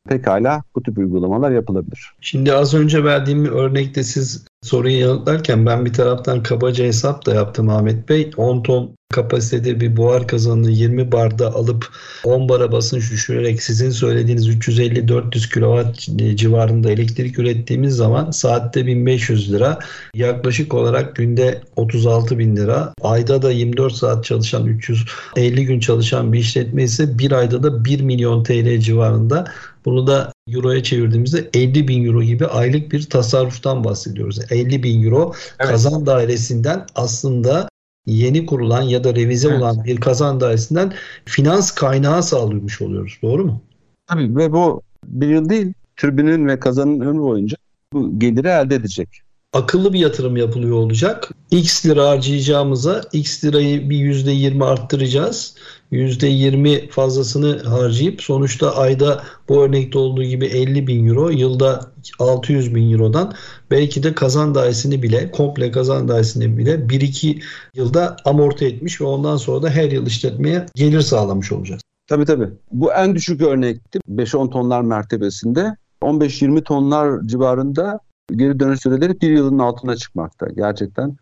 pekala bu tip uygulamalar yapılabilir. Şimdi az önce verdiğim örnekte siz soruyu yanıtlarken ben bir taraftan kabaca hesap da yaptım Ahmet Bey. 10 ton kapasitede bir buhar kazanını 20 barda alıp 10 bara basınç düşürerek sizin söylediğiniz 350-400 kW civarında elektrik ürettiğimiz zaman saatte 1500 lira. Yaklaşık olarak günde 36 bin lira. Ayda da 24 saat çalışan 350 gün çalışan bir işletme ise bir ayda da 1 milyon TL civarında. Bunu da euroya çevirdiğimizde 50 bin euro gibi aylık bir tasarruftan bahsediyoruz. 50 bin euro evet. kazan dairesinden aslında yeni kurulan ya da revize evet. olan bir kazan dairesinden finans kaynağı sağlıyormuş oluyoruz. Doğru mu? Tabii ve bu bir yıl değil, türbinin ve kazanın ömrü boyunca bu geliri elde edecek akıllı bir yatırım yapılıyor olacak. X lira harcayacağımıza X lirayı bir %20 arttıracağız. %20 fazlasını harcayıp sonuçta ayda bu örnekte olduğu gibi 50 bin euro, yılda 600 bin eurodan belki de kazan dairesini bile, komple kazan dairesini bile 1-2 yılda amorti etmiş ve ondan sonra da her yıl işletmeye gelir sağlamış olacağız. Tabii tabii. Bu en düşük örnekti. 5-10 tonlar mertebesinde. 15-20 tonlar civarında geri dönüş süreleri bir yılın altına çıkmakta. Gerçekten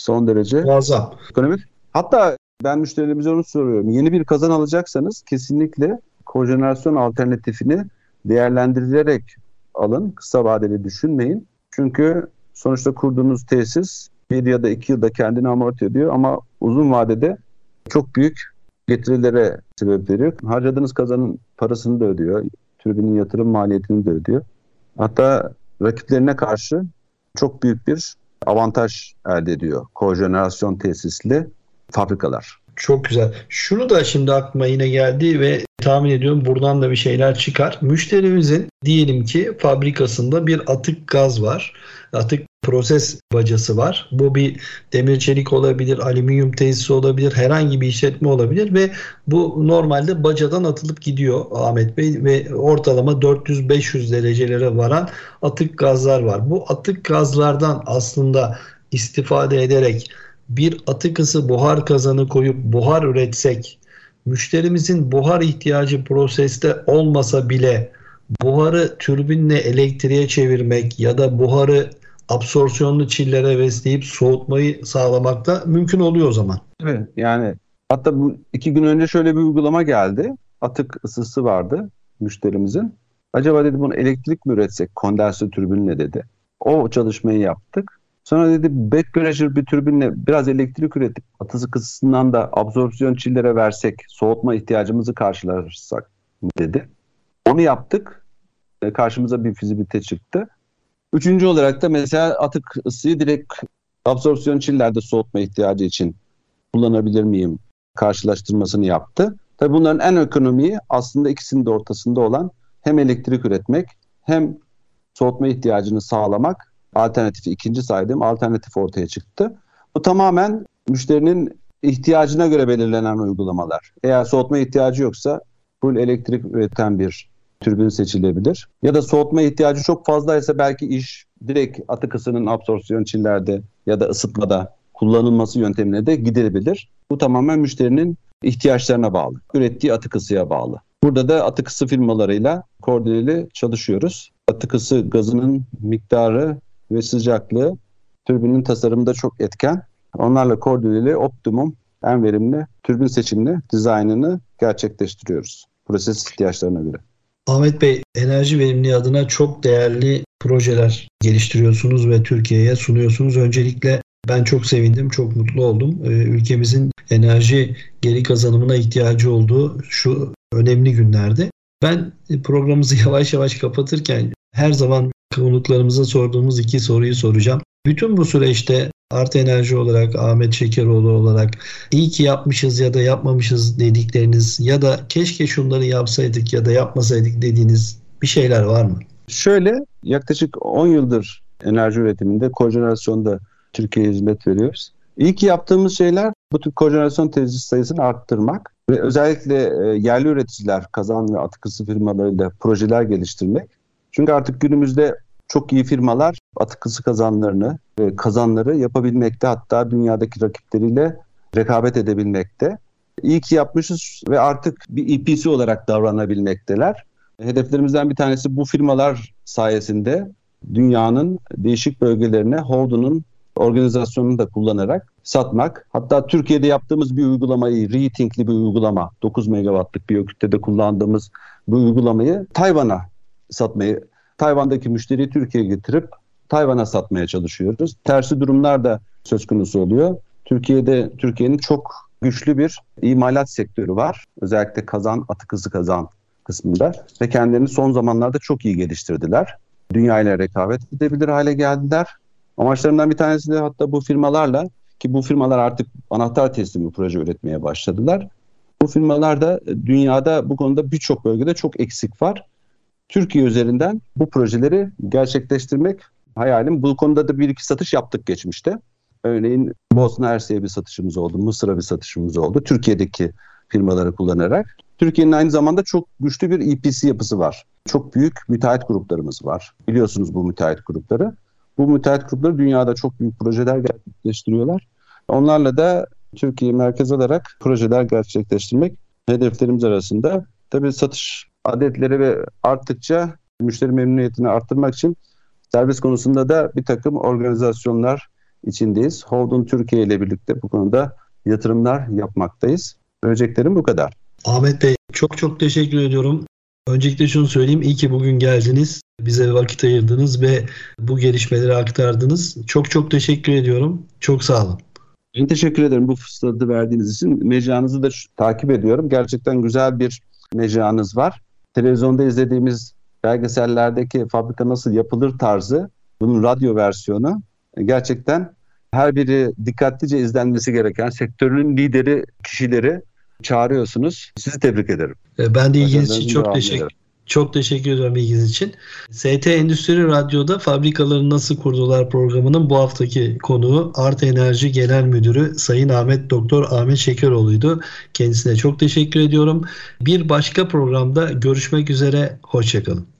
son derece muazzam. Ekonomik Hatta ben müşterilerimize onu soruyorum. Yeni bir kazan alacaksanız kesinlikle kojenerasyon alternatifini değerlendirilerek alın. Kısa vadeli düşünmeyin. Çünkü sonuçta kurduğunuz tesis bir ya da iki yılda kendini amorti ediyor ama uzun vadede çok büyük getirilere sebep veriyor. Harcadığınız kazanın parasını da ödüyor. Türbinin yatırım maliyetini de ödüyor. Hatta rakiplerine karşı çok büyük bir avantaj elde ediyor kojenerasyon tesisli fabrikalar. Çok güzel. Şunu da şimdi aklıma yine geldi ve tahmin ediyorum buradan da bir şeyler çıkar. Müşterimizin diyelim ki fabrikasında bir atık gaz var. Atık proses bacası var. Bu bir demir çelik olabilir, alüminyum tesisi olabilir, herhangi bir işletme olabilir ve bu normalde bacadan atılıp gidiyor Ahmet Bey ve ortalama 400-500 derecelere varan atık gazlar var. Bu atık gazlardan aslında istifade ederek bir atık ısı buhar kazanı koyup buhar üretsek müşterimizin buhar ihtiyacı proseste olmasa bile buharı türbinle elektriğe çevirmek ya da buharı absorpsiyonlu çillere besleyip soğutmayı sağlamakta mümkün oluyor o zaman. Evet yani hatta bu iki gün önce şöyle bir uygulama geldi. Atık ısısı vardı müşterimizin. Acaba dedi bunu elektrik mi üretsek kondense türbinle dedi. O çalışmayı yaptık. Sonra dedi back pressure bir türbinle biraz elektrik üretip atık ısısından da absorpsiyon çillere versek soğutma ihtiyacımızı karşılarsak dedi. Onu yaptık. E, karşımıza bir fizibilite çıktı. Üçüncü olarak da mesela atık ısıyı direkt absorpsiyon çillerde soğutma ihtiyacı için kullanabilir miyim karşılaştırmasını yaptı. Tabii bunların en ekonomiyi aslında ikisinin de ortasında olan hem elektrik üretmek hem soğutma ihtiyacını sağlamak alternatifi ikinci saydığım alternatif ortaya çıktı. Bu tamamen müşterinin ihtiyacına göre belirlenen uygulamalar. Eğer soğutma ihtiyacı yoksa full elektrik üreten bir türbin seçilebilir. Ya da soğutma ihtiyacı çok fazlaysa belki iş direkt atık ısının absorpsiyon çillerde ya da ısıtmada kullanılması yöntemine de gidebilir. Bu tamamen müşterinin ihtiyaçlarına bağlı. Ürettiği atık ısıya bağlı. Burada da atık ısı firmalarıyla koordineli çalışıyoruz. Atık ısı gazının miktarı ve sıcaklığı türbinin tasarımında çok etken. Onlarla koordineli optimum en verimli türbin seçimini, dizaynını gerçekleştiriyoruz. Proses ihtiyaçlarına göre. Ahmet Bey, enerji verimliliği adına çok değerli projeler geliştiriyorsunuz ve Türkiye'ye sunuyorsunuz. Öncelikle ben çok sevindim, çok mutlu oldum. Ee, ülkemizin enerji geri kazanımına ihtiyacı olduğu şu önemli günlerde. Ben programımızı yavaş yavaş kapatırken her zaman konuklarımıza sorduğumuz iki soruyu soracağım. Bütün bu süreçte Artı Enerji olarak, Ahmet Şekeroğlu olarak iyi ki yapmışız ya da yapmamışız dedikleriniz ya da keşke şunları yapsaydık ya da yapmasaydık dediğiniz bir şeyler var mı? Şöyle yaklaşık 10 yıldır enerji üretiminde kojenerasyonda Türkiye'ye hizmet veriyoruz. İlk yaptığımız şeyler bu tür kojenerasyon tesis sayısını arttırmak ve özellikle e, yerli üreticiler, kazan ve atık ısı firmalarıyla projeler geliştirmek. Çünkü artık günümüzde çok iyi firmalar atık ısı kazanlarını kazanları yapabilmekte hatta dünyadaki rakipleriyle rekabet edebilmekte. İyi ki yapmışız ve artık bir EPC olarak davranabilmekteler. Hedeflerimizden bir tanesi bu firmalar sayesinde dünyanın değişik bölgelerine Holden'ın organizasyonunu da kullanarak satmak. Hatta Türkiye'de yaptığımız bir uygulamayı, Rethink'li bir uygulama, 9 megawattlık bir ökütte kullandığımız bu uygulamayı Tayvan'a satmayı, Tayvan'daki müşteriyi Türkiye'ye getirip Tayvan'a satmaya çalışıyoruz. Tersi durumlar da söz konusu oluyor. Türkiye'de Türkiye'nin çok güçlü bir imalat sektörü var. Özellikle kazan, atık hızı kazan kısmında ve kendilerini son zamanlarda çok iyi geliştirdiler. Dünya ile rekabet edebilir hale geldiler. Amaçlarından bir tanesi de hatta bu firmalarla ki bu firmalar artık anahtar teslimi proje üretmeye başladılar. Bu firmalar da dünyada bu konuda birçok bölgede çok eksik var. Türkiye üzerinden bu projeleri gerçekleştirmek hayalim. Bu konuda da bir iki satış yaptık geçmişte. Örneğin Bosna Hersek'e bir satışımız oldu, Mısır'a bir satışımız oldu. Türkiye'deki firmaları kullanarak. Türkiye'nin aynı zamanda çok güçlü bir EPC yapısı var. Çok büyük müteahhit gruplarımız var. Biliyorsunuz bu müteahhit grupları. Bu müteahhit grupları dünyada çok büyük projeler gerçekleştiriyorlar. Onlarla da Türkiye merkez alarak projeler gerçekleştirmek hedeflerimiz arasında. Tabii satış adetleri ve arttıkça müşteri memnuniyetini arttırmak için servis konusunda da bir takım organizasyonlar içindeyiz. Holden Türkiye ile birlikte bu konuda yatırımlar yapmaktayız. Söyleyeceklerim bu kadar. Ahmet Bey çok çok teşekkür ediyorum. Öncelikle şunu söyleyeyim. İyi ki bugün geldiniz. Bize vakit ayırdınız ve bu gelişmeleri aktardınız. Çok çok teşekkür ediyorum. Çok sağ olun. Ben teşekkür ederim bu fırsatı verdiğiniz için. Mecranızı da takip ediyorum. Gerçekten güzel bir mecranız var. Televizyonda izlediğimiz belgesellerdeki fabrika nasıl yapılır tarzı, bunun radyo versiyonu gerçekten her biri dikkatlice izlenmesi gereken sektörün lideri kişileri çağırıyorsunuz. Sizi tebrik ederim. E, ben de ilginiz için çok teşekkür çok teşekkür ediyorum ilginiz için. ST Endüstri Radyo'da fabrikaları nasıl kurdular programının bu haftaki konuğu Art Enerji Genel Müdürü Sayın Ahmet Doktor Ahmet Şekeroğlu'ydu. Kendisine çok teşekkür ediyorum. Bir başka programda görüşmek üzere. Hoşçakalın.